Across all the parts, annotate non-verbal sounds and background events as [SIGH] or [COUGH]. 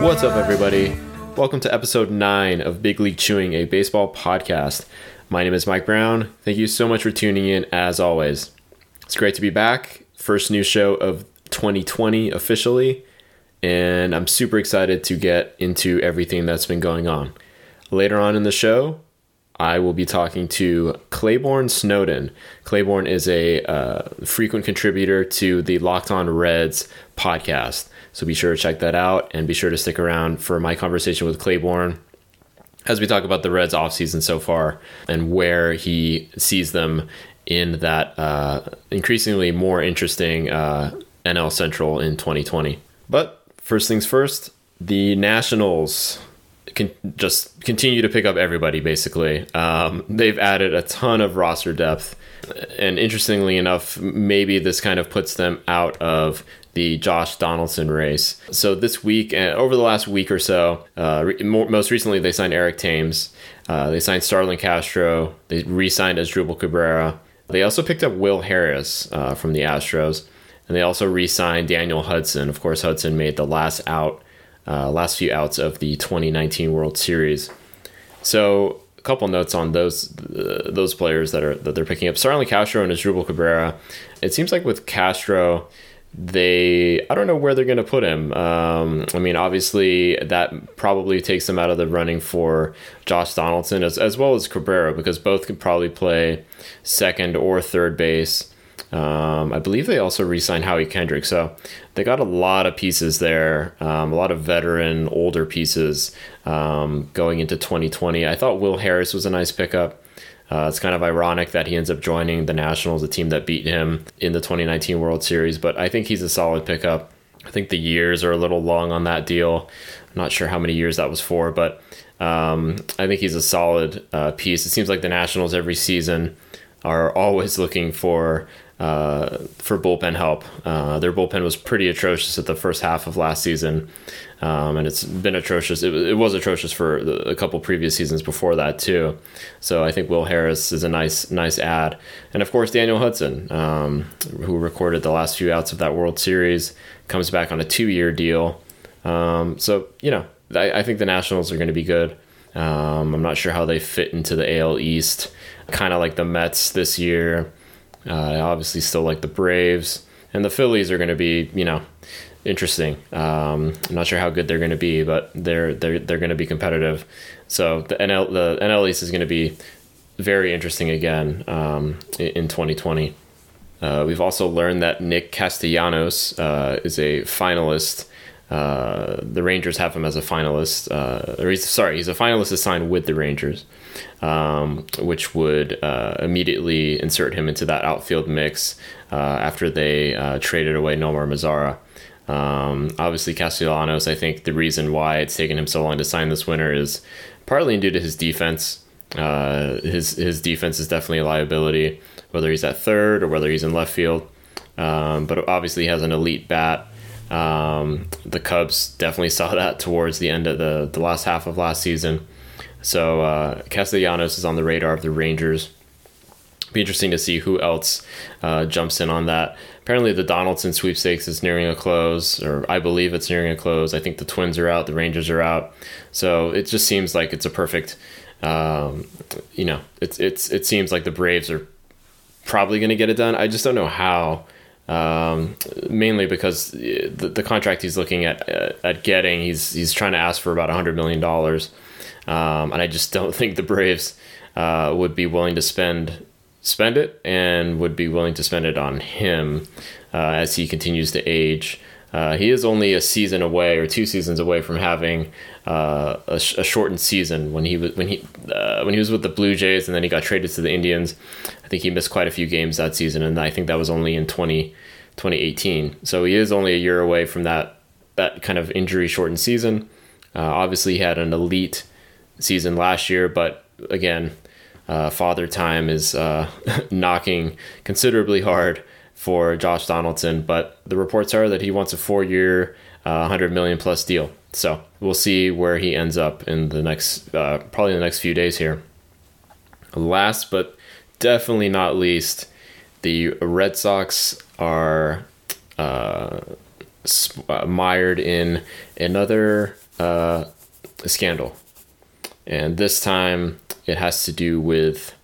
What's up, everybody? Welcome to episode 9 of Big League Chewing, a baseball podcast. My name is Mike Brown. Thank you so much for tuning in, as always. It's great to be back. First new show of 2020 officially, and I'm super excited to get into everything that's been going on. Later on in the show, I will be talking to Claiborne Snowden. Claiborne is a uh, frequent contributor to the Locked On Reds podcast. So be sure to check that out and be sure to stick around for my conversation with Claiborne as we talk about the Reds offseason so far and where he sees them in that uh, increasingly more interesting uh, NL Central in 2020. But first things first, the Nationals can just continue to pick up everybody basically. Um, they've added a ton of roster depth. And interestingly enough, maybe this kind of puts them out of the Josh Donaldson race. So this week, and uh, over the last week or so, uh, re- most recently they signed Eric Thames. Uh, they signed Starlin Castro. They re-signed Asdrubal Cabrera. They also picked up Will Harris uh, from the Astros, and they also re-signed Daniel Hudson. Of course, Hudson made the last out, uh, last few outs of the 2019 World Series. So a couple notes on those uh, those players that are that they're picking up. Starlin Castro and Asdrubal Cabrera. It seems like with Castro they I don't know where they're going to put him. Um, I mean, obviously that probably takes them out of the running for Josh Donaldson as as well as Cabrera because both could probably play second or third base. Um, I believe they also re-signed Howie Kendrick, so they got a lot of pieces there, um, a lot of veteran, older pieces um, going into 2020. I thought Will Harris was a nice pickup. Uh, it's kind of ironic that he ends up joining the Nationals, a team that beat him in the 2019 World Series, but I think he's a solid pickup. I think the years are a little long on that deal. I'm not sure how many years that was for, but um, I think he's a solid uh, piece. It seems like the Nationals every season are always [LAUGHS] looking for uh, for bullpen help. Uh, their bullpen was pretty atrocious at the first half of last season, um, and it's been atrocious. It, it, was atrocious for a couple previous seasons before that too. So I think Will Harris is a nice nice add, and of course Daniel Hudson, um, who recorded the last few outs of that World Series, comes back on a two year deal. Um, so you know I, I, think the Nationals are going to be good. Um, I'm not sure how they fit into the AL East, kind of like the Mets this year. Uh, obviously, still like the Braves and the Phillies are going to be, you know, interesting. Um, I'm not sure how good they're going to be, but they're they're they're going to be competitive. So the NL the NL East is going to be very interesting again um, in 2020. Uh, we've also learned that Nick Castellanos uh, is a finalist. Uh, the Rangers have him as a finalist. Uh, or he's, sorry, he's a finalist assigned with the Rangers um, which would uh, immediately insert him into that outfield mix uh, after they uh, traded away Nomar Mazara. Um, obviously, Castellanos, I think the reason why it's taken him so long to sign this winter is partly due to his defense. His his defense is definitely a liability, whether he's at third or whether he's in left field. Um, but obviously, he has an elite bat. Um, the Cubs definitely saw that towards the end of the, the last half of last season. So uh, Castellanos is on the radar of the Rangers. Be interesting to see who else uh, jumps in on that. Apparently, the Donaldson sweepstakes is nearing a close, or I believe it's nearing a close. I think the Twins are out, the Rangers are out, so it just seems like it's a perfect. Um, you know, it's it's it seems like the Braves are probably going to get it done. I just don't know how. Um, mainly because the, the contract he's looking at uh, at getting, he's he's trying to ask for about hundred million dollars. Um, and I just don't think the Braves uh, would be willing to spend spend it and would be willing to spend it on him uh, as he continues to age. Uh, he is only a season away or two seasons away from having uh, a, sh- a, shortened season. When he was when he uh, when he was with the Blue Jays and then he got traded to the Indians, I think he missed quite a few games that season, and I think that was only in 20, 2018. So he is only a year away from that that kind of injury shortened season. Uh, obviously, he had an elite season last year, but again, uh, father time is uh, [LAUGHS] knocking considerably hard for Josh Donaldson. But the reports are that he wants a four-year, uh, 100 million plus deal. So we'll see where he ends up in the next, uh, probably the next few days here. Last but definitely not least, the Red Sox are uh, uh, mired in another uh, scandal. And this time it has to do with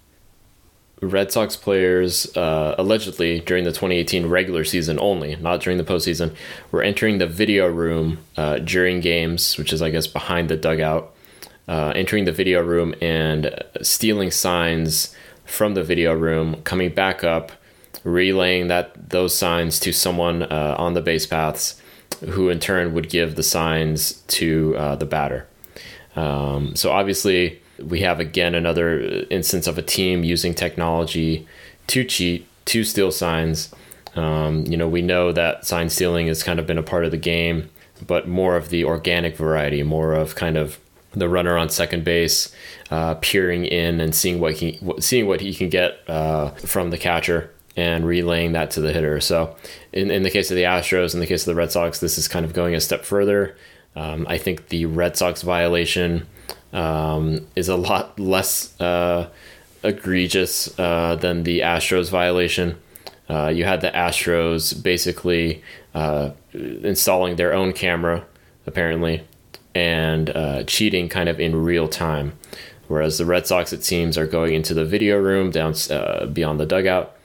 Red Sox players uh, allegedly during the 2018 regular season only, not during the postseason, were entering the video room uh, during games, which is, I guess, behind the dugout, uh, entering the video room and stealing signs from the video room, coming back up, relaying that those signs to someone uh, on the base paths, who in turn would give the signs to uh, the batter. Um, so obviously, we have again another instance of a team using technology to cheat, to steal signs. Um, you know, we know that sign stealing has kind of been a part of the game, but more of the organic variety, more of kind of the runner on second base uh, peering in and seeing what he seeing what he can get uh, from the catcher and relaying that to the hitter. So, in, in the case of the Astros, in the case of the Red Sox, this is kind of going a step further. Um, I think the Red Sox violation um, is a lot less uh, egregious uh, than the Astros violation. Uh, you had the Astros basically uh, installing their own camera, apparently, and uh, cheating kind of in real time. Whereas the Red Sox, it seems, are going into the video room down uh, beyond the dugout.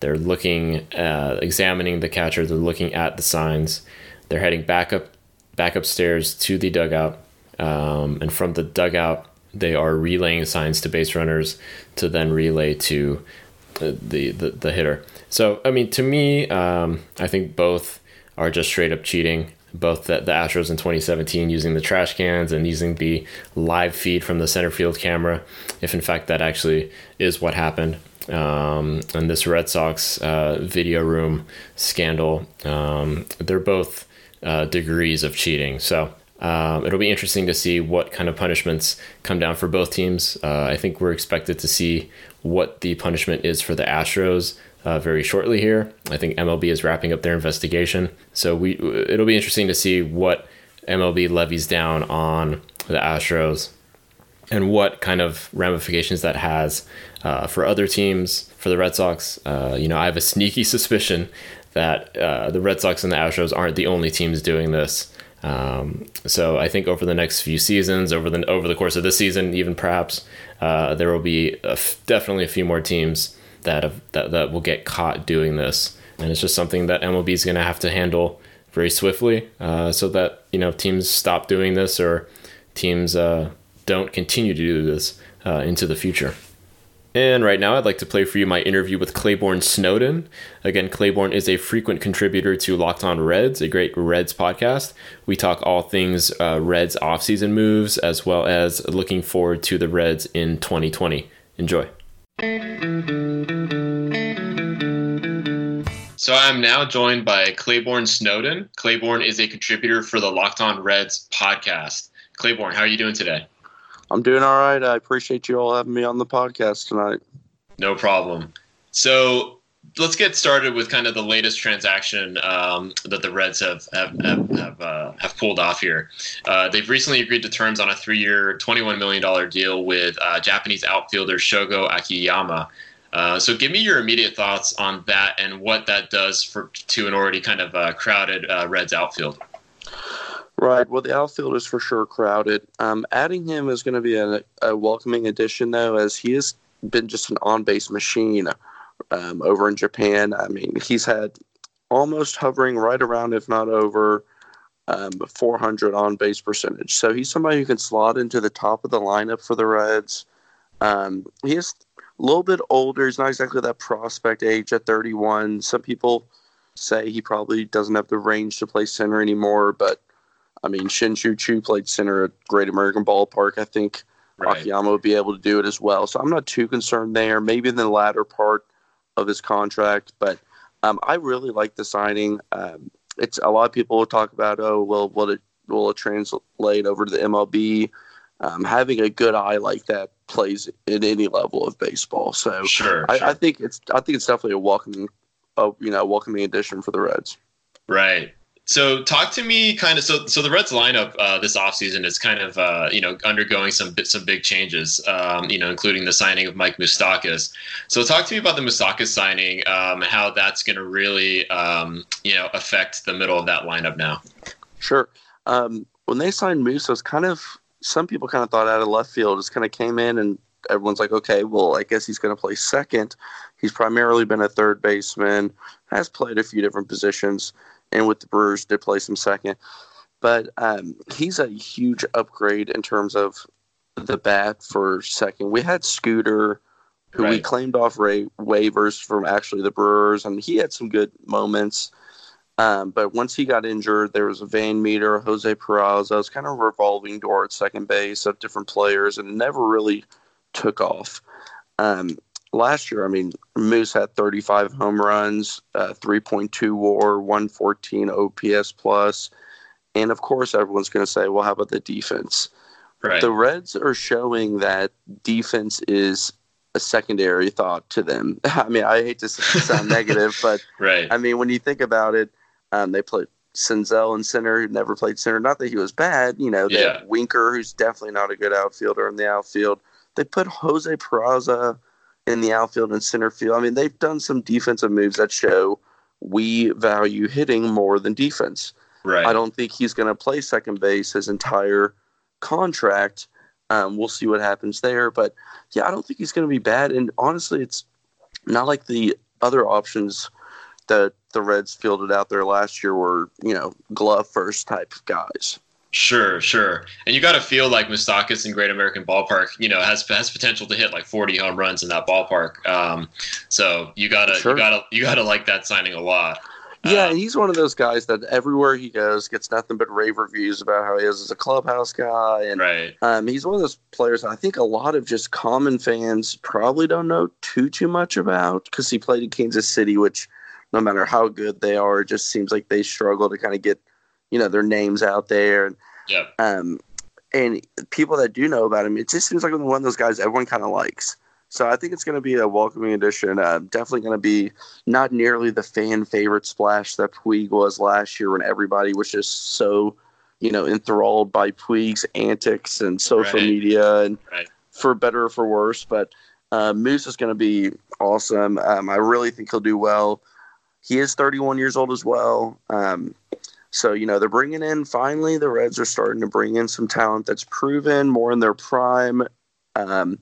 They're looking, examining the catcher. They're looking at the signs. They're heading back up, back upstairs to the dugout um, and from the dugout, they are relaying signs to base runners to then relay to the, the, the, the hitter. So, I mean, to me, um, I think both are just straight up cheating. Both the, the Astros in 2017 using the trash cans and using the live feed from the center field camera, if in fact that actually is what happened. Um, and this Red Sox uh, video room scandal, um, they're both uh, degrees of cheating. So um, it'll be interesting to see what kind of punishments come down for both teams. Uh, I think we're expected to see what the punishment is for the Astros uh, very shortly here. I think MLB is wrapping up their investigation, so we it'll be interesting to see what MLB levies down on the Astros and what kind of ramifications that has uh, for other teams. For the Red Sox, uh, you know, I have a sneaky [LAUGHS] suspicion that uh, the Red Sox and the Astros aren't the only teams doing this. Um, so I think over the next few seasons, over the over the course of this season, even perhaps uh, there will be a f- definitely a few more teams that have, that that will get caught doing this, and it's just something that MLB is going to have to handle very swiftly, uh, so that you know teams stop doing this or teams uh, don't continue to do this uh, into the future. And right now, I'd like to play for you my interview with Claiborne Snowden. Again, Claiborne is a frequent contributor to Locked On Reds, a great Reds podcast. We talk all things uh, Reds offseason moves, as well as looking forward to the Reds in 2020. Enjoy. So I'm now joined by Claiborne Snowden. Claiborne is a contributor for the Locked On Reds podcast. Claiborne, how are you doing today? I'm doing all right. I appreciate you all having me on the podcast tonight. No problem. So let's get started with kind of the latest transaction um, that the Reds have have have have, uh, have pulled off here. Uh, they've recently agreed to terms on a three-year, twenty-one million dollar deal with uh, Japanese outfielder Shogo Akiyama. Uh, so, give me your immediate thoughts on that and what that does for to an already kind of uh, crowded uh, Reds outfield. Right. Well, the outfield is for sure crowded. Um, adding him is going to be a, a, welcoming addition, though, as he has been just an on base machine um, over in Japan. I mean, he's had almost hovering right around, if not over, um, 400 on base percentage. So he's somebody who can slot into the top of the lineup for the Reds. Um, he is a little bit older. He's not exactly that prospect age at 31. Some people say he probably doesn't have the range to play center anymore, but I mean, Shin-Soo Choo played center at Great American Ballpark. I think right. Akiyama would be able to do it as well. So I'm not too concerned there. Maybe in the latter part of his contract, but um, I really like the signing. Um, it's a lot of people will talk about, oh, well, will it will it translate over to the MLB? Um, having a good eye like that plays in any level of baseball. So sure, I, sure. I think it's I think it's definitely a welcoming, you know, welcoming addition for the Reds. Right So talk to me kind of so so the Reds lineup uh, this offseason is kind of uh, you know undergoing some some big changes um, you know including the signing of Mike Moustakas. So talk to me about the Moustakas signing um, and how that's going to really um, you know affect the middle of that lineup now. Sure. Um, when they signed Moose, it was kind of some people kind of thought out of left field. Just kind of came in and everyone's like, okay, well, I guess he's going to play second. He's primarily been a third baseman, has played a few different positions and with the Brewers did play some second. But um, he's a huge upgrade in terms of the bat for second. We had Scooter, who right. we claimed off Ray waivers from actually the Brewers, and he had some good moments. Um, but once he got injured, there was a Van Meter, Jose Peraza. It was kind of a revolving door at second base of different players, and never really took off. Um, last year, I mean, Moose had 35 home runs, uh, 3.2 WAR, 114 OPS plus, and of course, everyone's going to say, "Well, how about the defense?" Right. The Reds are showing that defense is a secondary thought to them. [LAUGHS] I mean, I hate to sound negative, but [LAUGHS] right. I mean, when you think about it, um, they played Senzel in center, who never played center. Not that he was bad, you know. They yeah. Winker, who's definitely not a good outfielder in the outfield. They put Jose Peraza in the outfield and center field. I mean, they've done some defensive moves that show we value hitting more than defense. Right. I don't think he's going to play second base his entire contract. Um, we'll see what happens there, but yeah, I don't think he's going to be bad. And honestly, it's not like the other options that the Reds fielded out there last year were, you know, glove first type of guys. Sure, sure. And you got to feel like Moustakas in Great American Ballpark, you know, has has potential to hit like 40 home runs in that ballpark. Um, so you gotta sure. you gotta you gotta like that signing a lot. Yeah, um, he's one of those guys that everywhere he goes gets nothing but rave reviews about how he is as a clubhouse guy, and right. um, he's one of those players I think a lot of just common fans probably don't know too too much about because he played in Kansas City, which no matter how good they are, it just seems like they struggle to kind of get you know their names out there. And, yeah. Um, and people that do know about him, it just seems like one of those guys everyone kind of likes. So I think it's going to be a welcoming addition. Uh, definitely going to be not nearly the fan favorite splash that Puig was last year when everybody was just so, you know, enthralled by Puig's antics and social right. media and right. for better or for worse. But uh, Moose is going to be awesome. Um, I really think he'll do well. He is 31 years old as well. Um, so, you know, they're bringing in finally, the Reds are starting to bring in some talent that's proven more in their prime. Um,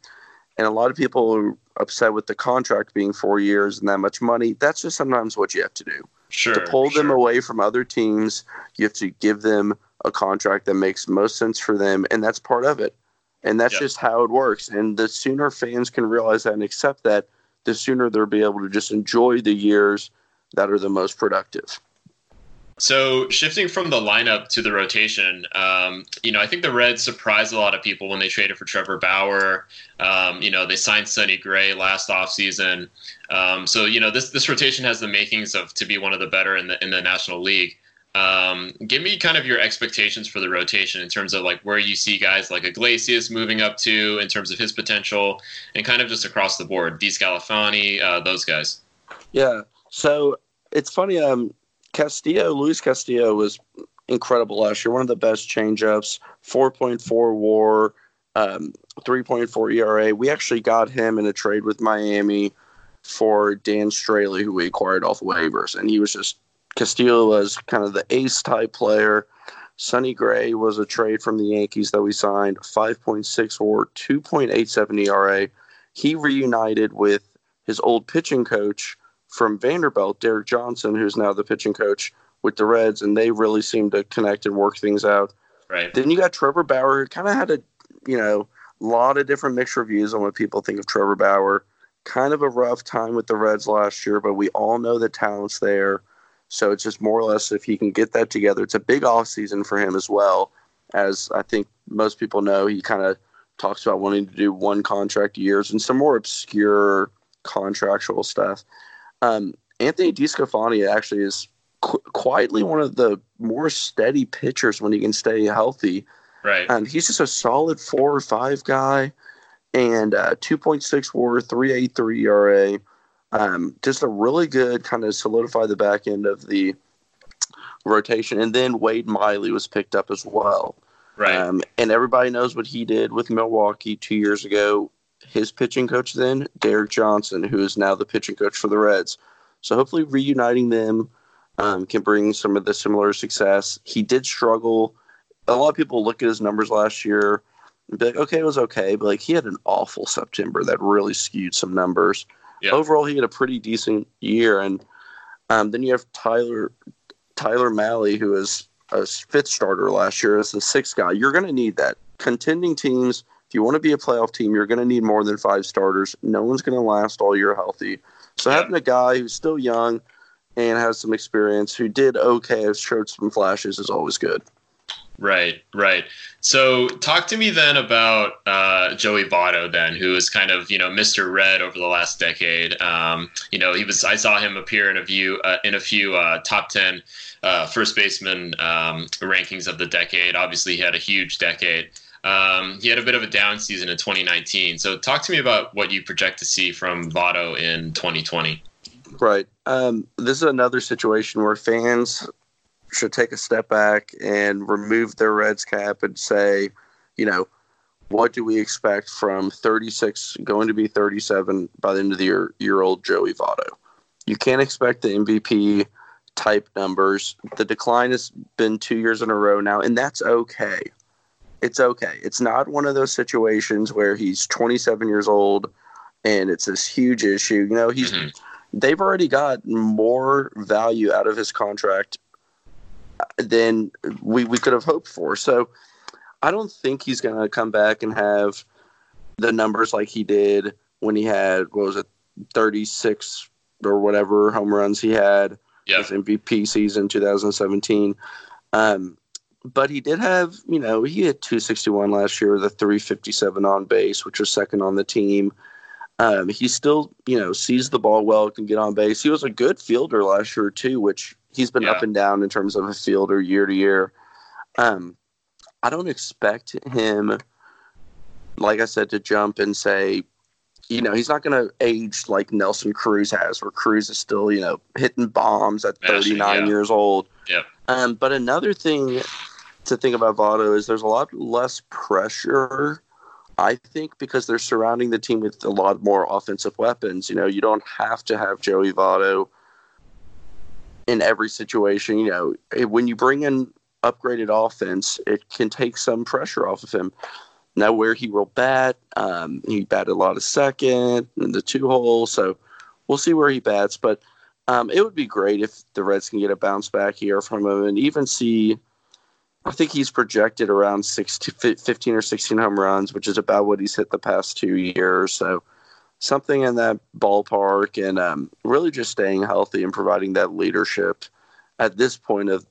and a lot of people are upset with the contract being four years and that much money. That's just sometimes what you have to do. Sure. To pull sure. them away from other teams, you have to give them a contract that makes most sense for them. And that's part of it. And that's yep. just how it works. And the sooner fans can realize that and accept that, the sooner they'll be able to just enjoy the years that are the most productive. So shifting from the lineup to the rotation, um, you know, I think the Reds surprised a lot of people when they traded for Trevor Bauer. Um, you know, they signed Sonny Gray last offseason. Um, so you know, this this rotation has the makings of to be one of the better in the in the National League. Um, give me kind of your expectations for the rotation in terms of like where you see guys like Iglesias moving up to in terms of his potential, and kind of just across the board, DeSclafani, uh, those guys. Yeah. So it's funny. Um, Castillo, Luis Castillo was incredible last year. One of the best changeups, 4.4 WAR, um, 3.4 ERA. We actually got him in a trade with Miami for Dan Straily, who we acquired off waivers, and he was just Castillo was kind of the ace type player. Sonny Gray was a trade from the Yankees that we signed, 5.6 WAR, 2.87 ERA. He reunited with his old pitching coach from Vanderbilt, Derek Johnson, who's now the pitching coach with the Reds, and they really seem to connect and work things out. Right. Then you got Trevor Bauer, who kind of had a, you know, lot of different mixed reviews on what people think of Trevor Bauer. Kind of a rough time with the Reds last year, but we all know the talent's there. So it's just more or less if he can get that together. It's a big off season for him as well, as I think most people know. He kind of talks about wanting to do one contract years and some more obscure contractual stuff. Um, Anthony DeSclafani actually is qu- quietly one of the more steady pitchers when he can stay healthy. Right. And he's just a solid four or five guy and uh, 2.6 WAR, 383 ERA. Um, just a really good kind of solidify the back end of the rotation. And then Wade Miley was picked up as well. Right. Um, and everybody knows what he did with Milwaukee two years ago. His pitching coach then, Derek Johnson, who is now the pitching coach for the Reds. So hopefully reuniting them um, can bring some of the similar success. He did struggle. A lot of people look at his numbers last year and be like, okay, it was okay, but like he had an awful September that really skewed some numbers. Yep. Overall, he had a pretty decent year, and um, then you have Tyler Tyler Mahle, who is a fifth starter last year as the sixth guy. You're going to need that. Contending teams, if you want to be a playoff team, you're going to need more than five starters. No one's going to last all year healthy. So Yeah. having a guy who's still young and has some experience, who did okay, has showed some flashes, is always good. Right, right. So, talk to me then about uh, Joey Votto, then, who is kind of you know Mr. Red over the last decade. Um, you know, he was. I saw him appear in a few uh, in a few uh, top ten uh, first baseman um, rankings of the decade. Obviously, he had a huge decade. Um, he had a bit of a down season in 2019. So, talk to me about what you project to see from Votto in 2020. Right. Um, this is another situation where fans should take a step back and remove their Reds cap and say, you know, what do we expect from 36 going to be 37 by the end of the year year old Joey Votto? You can't expect the MVP type numbers. The decline has been two years in a row now, and that's okay. It's okay. It's not one of those situations where he's 27 years old and it's this huge issue. You know, he's Mhm. they've already got more value out of his contract than we, we could have hoped for. So I don't think he's going to come back and have the numbers like he did when he had, what was it, 36 or whatever home runs he had Yep. his MVP season 2017. Um, but he did have, you know, he had 261 last year with a 357 on base, which was second on the team. Um, he still, you know, sees the ball well, can get on base. He was a good fielder last year too, which he's been Yeah. up and down in terms of a fielder year to year. Um, I don't expect him, like I said, to jump and say, you know, he's not going to age like Nelson Cruz has, where Cruz is still, you know, hitting bombs at 39 yeah. years old. Yep. Um, but another thing to think about Votto is there's a lot less pressure, I think, because they're surrounding the team with a lot more offensive weapons. You know, you don't have to have Joey Votto in every situation. You know, when you bring in upgraded offense, it can take some pressure off of him. Now, where he will bat, um, he batted a lot of second in the two hole, so we'll see where he bats. But um, it would be great if the Reds can get a bounce back here from him and even see. I think he's projected around 16, 15 or 16 home runs, which is about what he's hit the past two years. So something in that ballpark and um, really just staying healthy and providing that leadership at this point of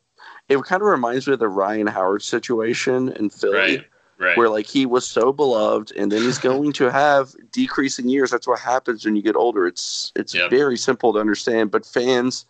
it kind of reminds me of the Ryan Howard situation in Philly Right, right. where like he was so beloved and then he's going to have decreasing years that's what happens when you get older it's it's Yep. very simple to understand but fans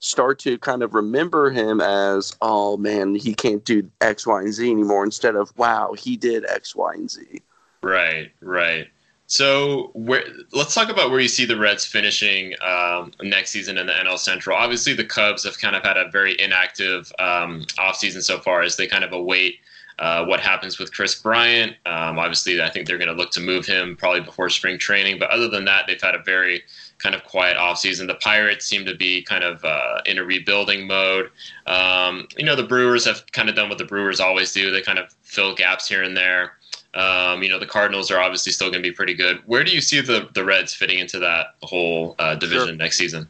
start to kind of remember him as oh man he can't do x y and z anymore instead of wow he did x y and z Right, right. So where let's talk about where you see the Reds finishing um, next season in the NL Central. Obviously, the Cubs have kind of had a very inactive um, offseason so far as they kind of await uh, what happens with Kris Bryant. Um, obviously, I think they're going to look to move him probably before spring training. But other than that, they've had a very kind of quiet offseason. The Pirates seem to be kind of uh, in a rebuilding mode. Um, you know, the Brewers have kind of done what the Brewers always do. They kind of fill gaps here and there. Um, you know, the Cardinals are obviously still going to be pretty good. Where do you see the the Reds fitting into that whole uh, division Sure. next season?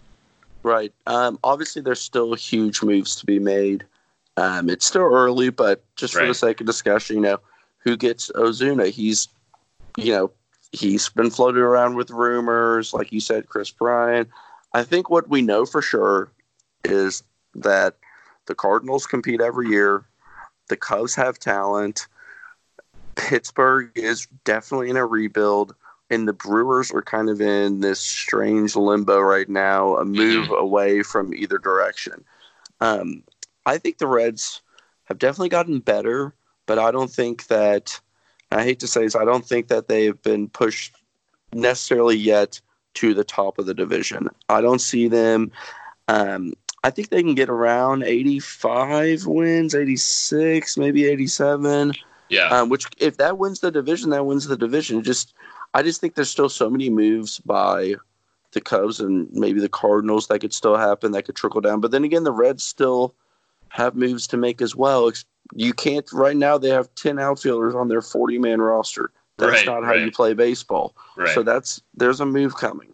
right um, obviously there's still huge moves to be made um, it's still early but just for the sake of discussion you know who gets ozuna he's you know he's been floated around with rumors like you said kris bryant i think what we know for sure is that the cardinals compete every year. The cubs have talent. Pittsburgh is definitely in a rebuild and the brewers are kind of in this strange limbo right now a move away from either direction. Um, i think the reds have definitely gotten better but i don't think that I hate to say this, I don't think that they've been pushed necessarily yet to the top of the division. I don't see them. Um, I think they can get around 85 wins, 86, maybe 87. Yeah. Um, which, if that wins the division, that wins the division. Just, I just think there's still so many moves by the Cubs and maybe the Cardinals that could still happen, that could trickle down. But then again, the Reds still have moves to make as well. You can't right now. They have 10 outfielders on their 40 man roster. That's Right, not how right. you play baseball. right. So that's there's a move coming.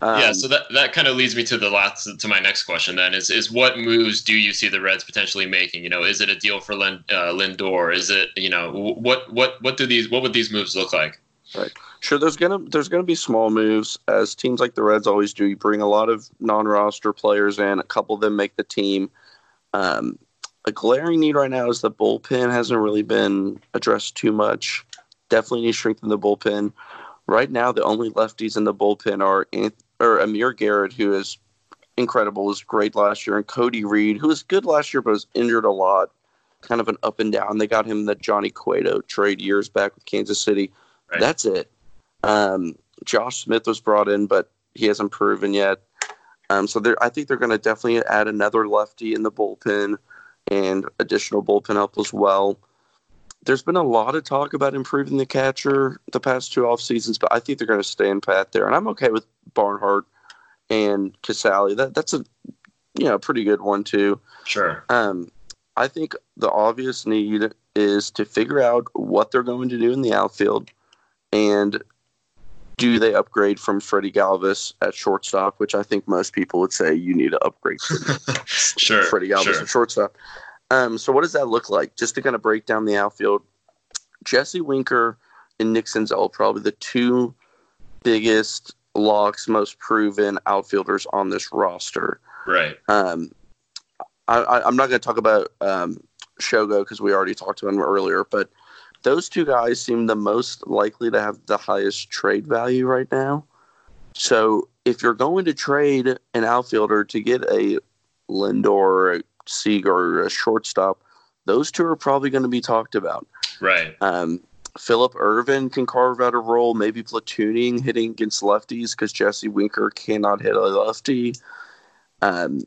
Um, yeah, so that, that kind of leads me to the last to my next question. Then is is what moves do you see the Reds potentially making? You know, is it a deal for Lin, uh, Lindor? Is it you know what what what do these what would these moves look like? Right sure, there's gonna there's gonna be small moves as teams like the Reds always do. You bring a lot of non-roster players in. A couple of them make the team. Um, a glaring need right now is the bullpen hasn't really been addressed too much. Definitely need to strengthen the bullpen. Right now, the only lefties in the bullpen are Anth- or Amir Garrett, who is incredible, was great last year, and Cody Reed, who was good last year but was injured a lot. Kind of an up and down. They got him the Johnny Cueto trade years back with Kansas City. Right. That's it. Um, Josh Smith was brought in, but he hasn't proven yet. Um, so I think they're going to definitely add another lefty in the bullpen and additional bullpen help as well. There's been a lot of talk about improving the catcher the past two off seasons, but I think they're going to stay in pat there, and I'm okay with Barnhart and Casali. That that's a you know pretty good one too. Sure. Um, I think the obvious need is to figure out what they're going to do in the outfield and do they upgrade from Freddie Galvis at shortstop, which I think most people would say you need to upgrade Freddie, [LAUGHS] Sure. Freddie Galvis sure. at shortstop. Um, so what does that look like? Just to kind of break down the outfield, Jesse Winker and Nick Senzel probably the two biggest locks, most proven outfielders on this roster. Right. Um, I, I, I'm not going to talk about um, Shogo because we already talked to him earlier, but those two guys seem the most likely to have the highest trade value right now. So if you're going to trade an outfielder to get a Lindor, a Seager, or a shortstop, those two are probably going to be talked about. Right. Um, Phillip Ervin can carve out a role, maybe platooning, hitting against lefties because Jesse Winker cannot hit a lefty. Um,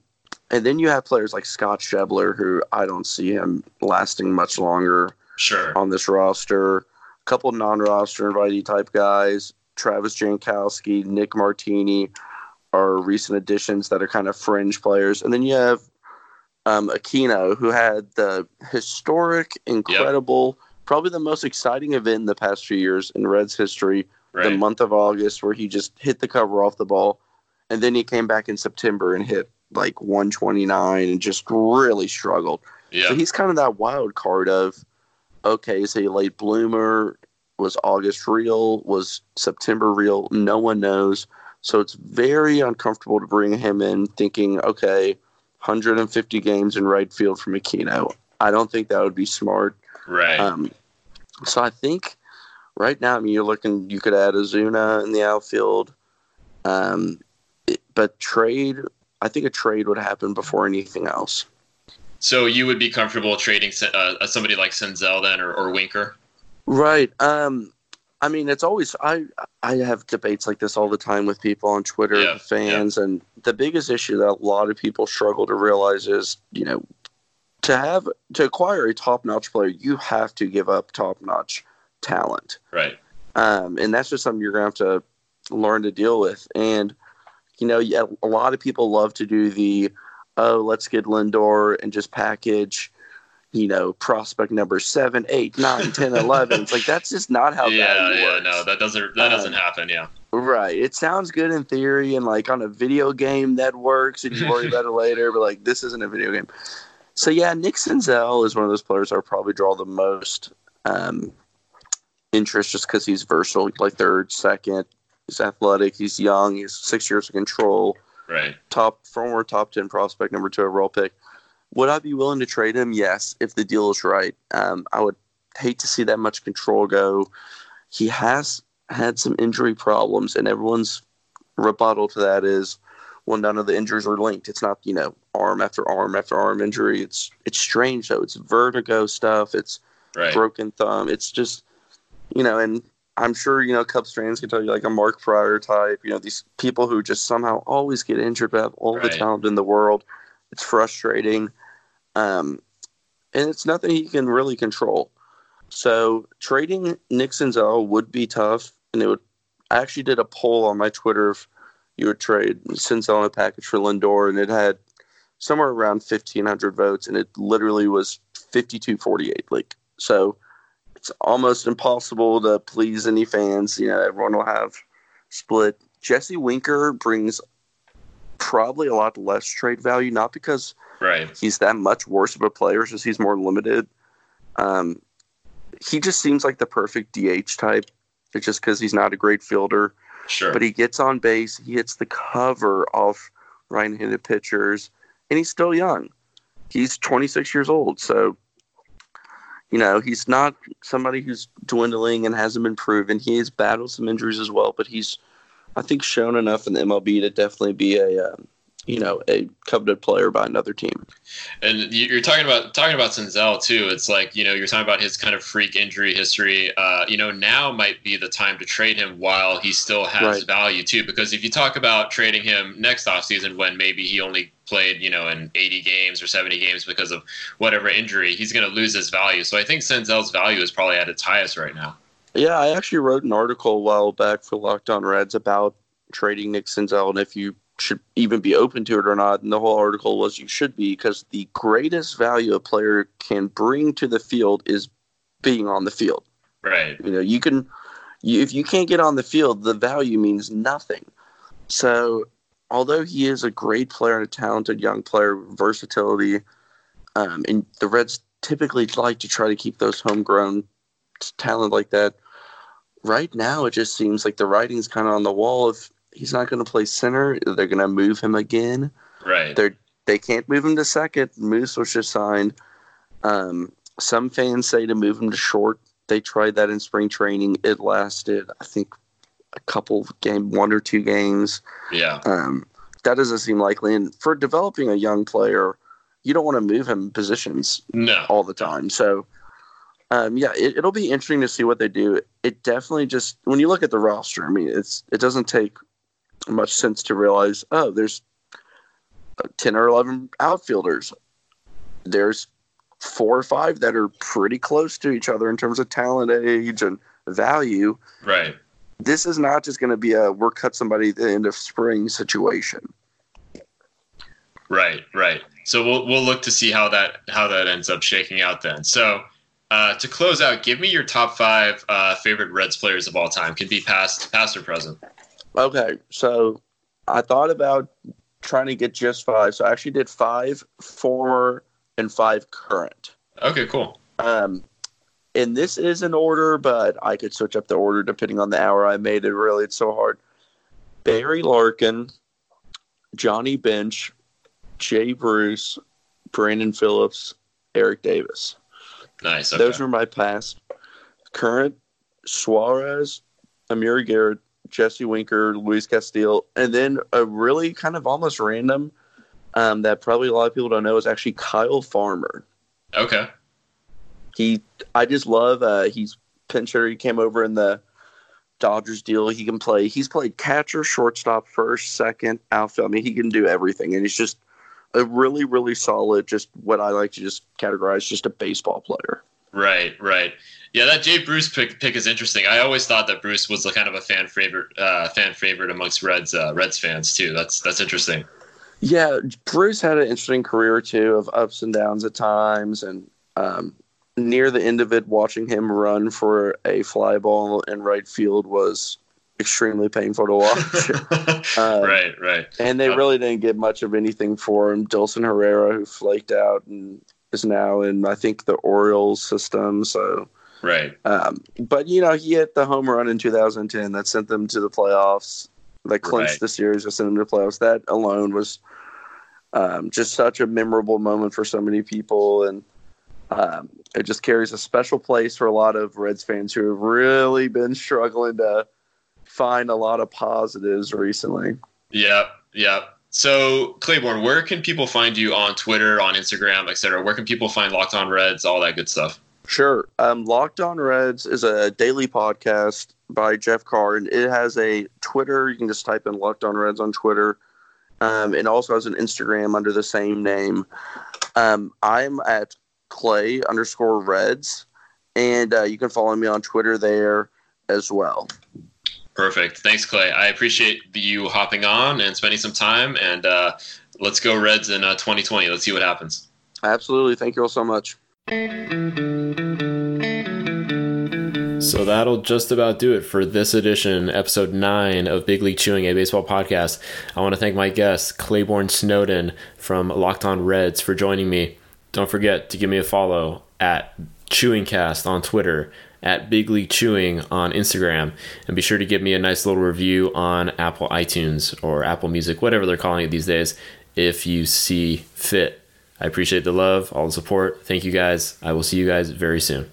and then you have players like Scott Schebler, who I don't see him lasting much longer Sure. on this roster. A couple non-roster invitee type guys, Travis Jankowski, Nick Martini, are recent additions that are kind of fringe players. And then you have um, Aquino, who had the historic, incredible, probably the most exciting event in the past few years in Reds history, the month of August, where he just hit the cover off the ball. And then he came back in September and hit like 129 and just really struggled. Yeah. So he's kind of that wild card of, okay, is he a late bloomer? Was August real? Was September real? No one knows. So it's very uncomfortable to bring him in thinking, okay, 150 games in right field for Aquino. I don't think that would be smart. Right. Um, so I think right now, I mean, you're looking, you could add Ozuna in the outfield. Um, it- but trade, I think a trade would happen before anything else. So you would be comfortable trading uh, somebody like Senzel then, or, or Winker? Right. Um, I mean, it's always I I have debates like this all the time with people on Twitter, Yeah, fans, and the biggest issue that a lot of people struggle to realize is, you know, to have to acquire a top notch player, you have to give up top notch talent, Right. um, and that's just something you're gonna have to learn to deal with. And you know, yeah, a lot of people love to do the oh, let's get Lindor and just package. You know, prospect number seven, eight, nine, [LAUGHS] ten, eleven. It's like that's just not how yeah. value Yeah. works. No, that doesn't that doesn't Um, happen. Yeah. Right. It sounds good in theory and like on a video game that works and you worry about it later, but like this isn't a video game. So yeah, Nick Senzel is one of those players I'll probably draw the most um, interest just because he's versatile, like third, second. He's athletic. He's young. He's six years of control. Right. Top former top ten prospect, number two overall pick. Would I be willing to trade him? Yes, if the deal is right. Um, I would hate to see that much control go. He has had some injury problems, and everyone's rebuttal to that is, well, none of the injuries are linked. It's not, you know, arm after arm after arm injury. It's it's strange though. It's vertigo stuff. It's Right. broken thumb. It's just, you know, and I'm sure you know Cubs fans can tell you like a Mark Prior type. You know, these people who just somehow always get injured but have all the talent in the world. It's frustrating, um, and it's nothing he can really control. So trading Nick Senzel would be tough, and it would. I actually did a poll on my Twitter if you would trade Senzel in a package for Lindor, and it had somewhere around fifteen hundred votes, and it literally was 52-48. Like so, it's almost impossible to please any fans. You know, everyone will have split. Jesse Winker brings probably a lot less trade value, not because Right. he's that much worse of a player, it's just he's more limited. Um, he just seems like the perfect DH type. It's just because he's not a great fielder, Sure. but he gets on base, he hits the cover off right-handed pitchers, and he's still young. He's 26 years old, so you know he's not somebody who's dwindling and hasn't been proven. He has battled some injuries as well, but he's I think shown enough in the MLB to definitely be a um, you know a coveted player by another team. And you- you're talking about talking about Senzel too. It's like you know you're talking about his kind of freak injury history. Uh, you know now might be the time to trade him while he still has Right. value too. Because if you talk about trading him next offseason when maybe he only played you know in 80 games or 70 games because of whatever injury, he's going to lose his value. So I think Senzel's value is probably at its highest right now. Yeah, I actually wrote an article a while back for Locked On Reds about trading Nick Senzel and if you should even be open to it or not. And the whole article was you should be because the greatest value a player can bring to the field is being on the field. Right. You know, you can, you, if you can't get on the field, the value means nothing. So, although he is a great player and a talented young player, versatility, um, and the Reds typically like to try to keep those homegrown talent like that. Right now, it just seems like the writing's kind of on the wall. If he's not going to play center, they're going to move him again Right. they're they can't move him to second. Moose was just signed. Um, some fans say to move him to short. They tried that in spring training. It lasted, I think, a couple game, one or two games. Yeah. Um, that doesn't seem likely. And for developing a young player, you don't want to move him positions No. all the time. So, um, yeah, it, it'll be interesting to see what they do. It definitely just when you look at the roster, I mean, it's it doesn't take much sense to realize, oh, there's ten or eleven outfielders. There's four or five that are pretty close to each other in terms of talent, age, and value. Right. This is not just going to be a we're cut somebody at the end of spring situation. Right, right. So we'll we'll look to see how that how that ends up shaking out then. So uh, to close out, give me your top five uh, favorite Reds players of all time. Can be past, past or present. Okay, so I thought about trying to get just five. So I actually did five former and five current. Okay, cool. Um, and this is an order, but I could switch up the order depending on the hour I made it. Really, it's so hard. Barry Larkin, Johnny Bench, Jay Bruce, Brandon Phillips, Eric Davis. Nice. Okay. Those were my past. Current Suarez, Amir Garrett, Jesse Winker, Luis Castillo, and then a really kind of almost random um, that probably a lot of people don't know is actually Kyle Farmer. okay. He, I just love. Uh, he's pinch hitter. He came over in the Dodgers deal. He can play. He's played catcher, shortstop, first, second, outfield. I mean, he can do everything, and he's just a really, really solid. Just what I like to just categorize just a baseball player. Right, right. Yeah, that Jay Bruce pick, pick is interesting. I always thought that Bruce was a kind of a fan favorite, uh, fan favorite amongst Reds uh, Reds fans too. That's that's interesting. Yeah, Bruce had an interesting career too of ups and downs at times, and um, near the end of it, watching him run for a fly ball in right field was extremely painful to watch. [LAUGHS] Um, right, right. and they really didn't get much of anything for him. Dilson Herrera, who flaked out and is now in, I think, the Orioles system. So, Right. um, but you know, he hit the home run in 2010 that sent them to the playoffs. That clinched Right. the series that sent them to the playoffs. That alone was um, just such a memorable moment for so many people, and um, it just carries a special place for a lot of Reds fans who have really been struggling to find a lot of positives recently. Yep, yep. So Claiborne, where can people find you on Twitter, on Instagram, etc.? Where can people find Locked On Reds, all that good stuff? Sure. Um, Locked On Reds is a daily podcast by Jeff Carr, and it has a Twitter. You can just type in Locked On Reds on Twitter, um, and also has an Instagram under the same name. Um, I'm at Clay underscore Reds, and uh, you can follow me on Twitter there as well. Perfect. Thanks, Clay. I appreciate you hopping on and spending some time. And uh, let's go Reds in uh, 2020. Let's see what happens. Absolutely. Thank you all so much. So that'll just about do it for this edition, episode 9 of Big League Chewing, a baseball podcast. I want to thank my guest, Claiborne Snowden from Locked On Reds, for joining me. Don't forget to give me a follow at Chewingcast on Twitter, at Big League Chewing on Instagram, and be sure to give me a nice little review on Apple iTunes or Apple Music, whatever they're calling it these days, if you see fit. I appreciate the love, all the support. Thank you guys. I will see you guys very soon.